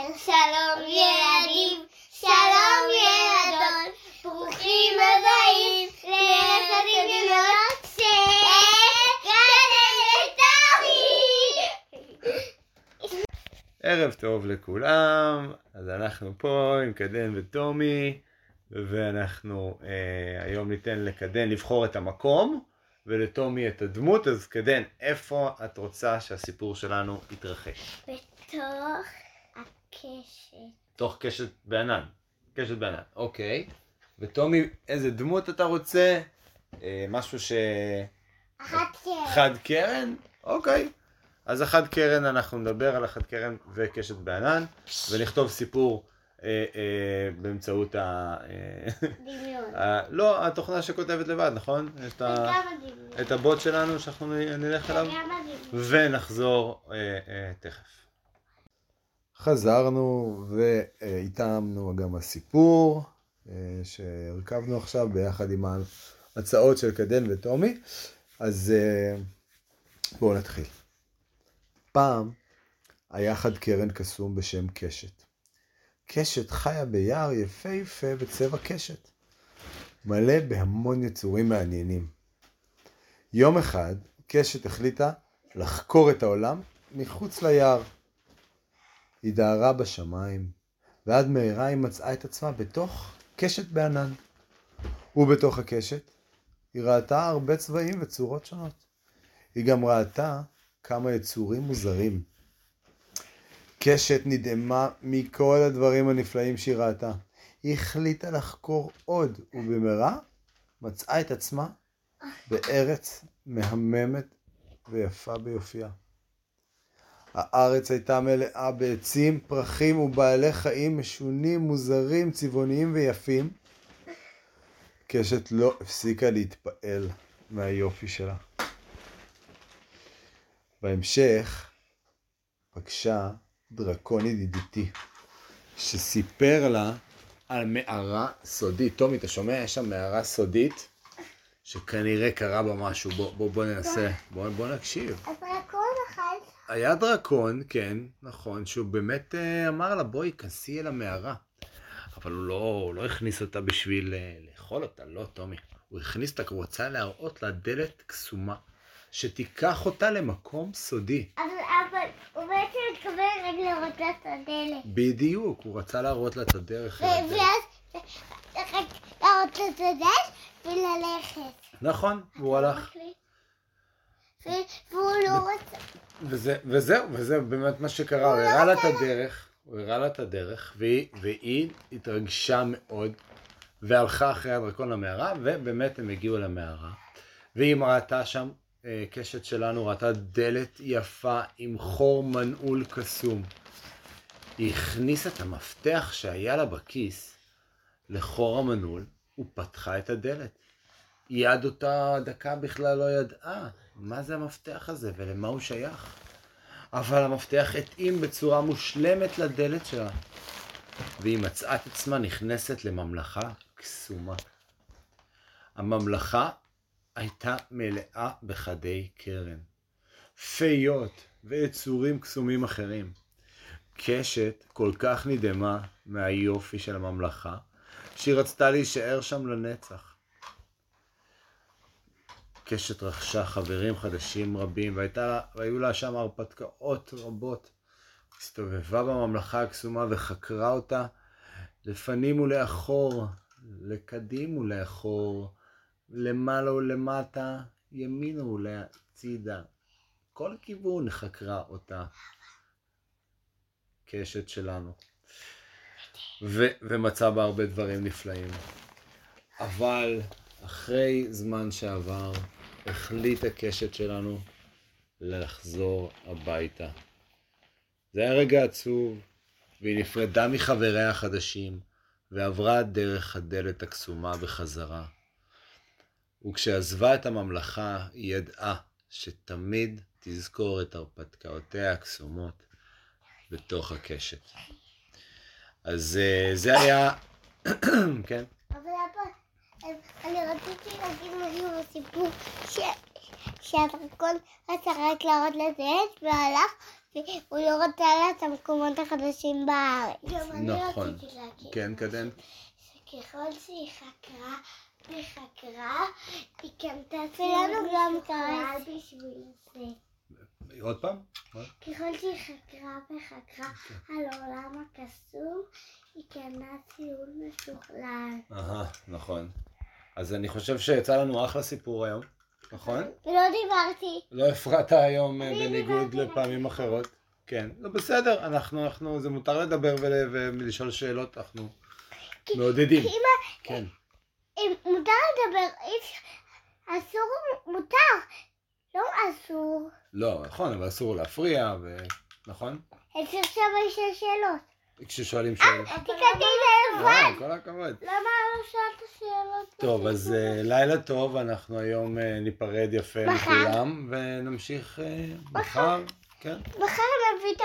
שלום ילדים, שלום ילדות, ברוכים הבאים ליחסים ללמוד ערב טוב לכולם, אז אנחנו פה עם קדן וטומי, ואנחנו אה, היום ניתן לקדן לבחור את המקום, ולטומי את הדמות, אז קדן, איפה את רוצה שהסיפור שלנו יתרחש? בתוך הקשת. תוך קשת בענן. קשת בענן, אוקיי. וטומי, איזה דמות אתה רוצה? אה, משהו ש... אחת כן. חד קרן? אוקיי. אז החד קרן, אנחנו נדבר על החד קרן וקשת בענן, ונכתוב סיפור אה, אה, באמצעות ה... אה, דמיון. ה... לא, התוכנה שכותבת לבד, נכון? את, ה... את הבוט שלנו שאנחנו נלך אליו. ונחזור אה, אה, תכף. חזרנו והתאמנו גם הסיפור אה, שהרכבנו עכשיו ביחד עם ההצעות של קדן וטומי. אז אה, בואו נתחיל. פעם היה חד קרן קסום בשם קשת. קשת חיה ביער יפהפה בצבע קשת, מלא בהמון יצורים מעניינים. יום אחד קשת החליטה לחקור את העולם מחוץ ליער. היא דהרה בשמיים, ועד מהרה היא מצאה את עצמה בתוך קשת בענן. ובתוך הקשת היא ראתה הרבה צבעים וצורות שונות. היא גם ראתה כמה יצורים מוזרים. קשת נדהמה מכל הדברים הנפלאים שהיא ראתה. היא החליטה לחקור עוד, ובמהרה מצאה את עצמה בארץ מהממת ויפה ביופייה. הארץ הייתה מלאה בעצים, פרחים ובעלי חיים משונים, מוזרים, צבעוניים ויפים. קשת לא הפסיקה להתפעל מהיופי שלה. בהמשך פגשה דרקון ידידותי, שסיפר לה על מערה סודית. טומי, אתה שומע? יש שם מערה סודית, שכנראה קרה בה משהו. בוא, בוא, בוא ננסה, בוא, בוא נקשיב. היה דרקון, כן, נכון, שהוא באמת אה, אמר לה, בואי, כנסי אל המערה. אבל הוא לא, הוא לא הכניס אותה בשביל אה, לאכול אותה, לא, טומי. הוא הכניס אותה כי הוא רצה להראות לה דלת קסומה, שתיקח אותה למקום סודי. אבל אבל הוא בעצם התכוון רק לראות לה את הדלת. בדיוק, הוא רצה להראות לה את הדרך. ואז רק להראות לה את הדלת וללכת. נכון, והוא הלך. והוא לא רצה. וזה, וזהו, וזה באמת מה שקרה, הוא הראה לה את הדרך, הוא הראה לה את הדרך, והיא, והיא התרגשה מאוד, והלכה אחרי הדרקון למערה, ובאמת הם הגיעו למערה. והיא ראתה שם, אה, קשת שלנו ראתה דלת יפה עם חור מנעול קסום. היא הכניסה את המפתח שהיה לה בכיס לחור המנעול, ופתחה את הדלת. היא עד אותה דקה בכלל לא ידעה מה זה המפתח הזה ולמה הוא שייך. אבל המפתח התאים בצורה מושלמת לדלת שלה. והיא מצאה את עצמה נכנסת לממלכה קסומה. הממלכה הייתה מלאה בחדי קרן, פיות ויצורים קסומים אחרים. קשת כל כך נדהמה מהיופי של הממלכה, שהיא רצתה להישאר שם לנצח. קשת רכשה חברים חדשים רבים, והייתה, והיו לה שם הרפתקאות רבות. הסתובבה בממלכה הקסומה וחקרה אותה לפנים ולאחור, לקדים ולאחור, למעלה ולמטה, ימינה ולצידה. כל כיוון חקרה אותה קשת שלנו. ו- ומצאה בה הרבה דברים נפלאים. אבל אחרי זמן שעבר, החליט הקשת שלנו לחזור הביתה. זה היה רגע עצוב, והיא נפרדה מחבריה החדשים, ועברה דרך הדלת הקסומה בחזרה. וכשעזבה את הממלכה, היא ידעה שתמיד תזכור את הרפתקאותיה הקסומות בתוך הקשת. אז אה, זה היה, כן? אני רציתי להגיד משהו בסיפור ש- שהדרקון רצה רק להראות לדלת והלך והוא לא רוצה לדעת את המקומות החדשים בארץ. נכון. כן, קדן. שככל שהיא חקרה וחקרה, היא קנתה ציון גם קרה בשביל זה. עוד פעם? ככל שהיא חקרה וחקרה על העולם הקסום, היא קנה ציון משוכלל. אהה, נכון. אז אני חושב שיצא לנו אחלה סיפור היום, נכון? ולא דיברתי. לא הפרעת היום אה, בניגוד. לפעמים אחרות. כן, לא בסדר, אנחנו, אנחנו, זה מותר לדבר ול- ולשאול שאלות, אנחנו מעודדים. כן, אם מותר לדבר, אסור, מותר. לא אסור. לא, נכון, אבל אסור להפריע. נכון? יש עכשיו לשאול שאלות. כששואלים שאלות. תיקנתי את זה אה, לבד. כל הכבוד. למה לא שאלת שאלות? טוב, אז אה, לילה טוב, אנחנו היום אה, ניפרד יפה. מכולם, ונמשיך אה, מחר. כן. מחר נביא את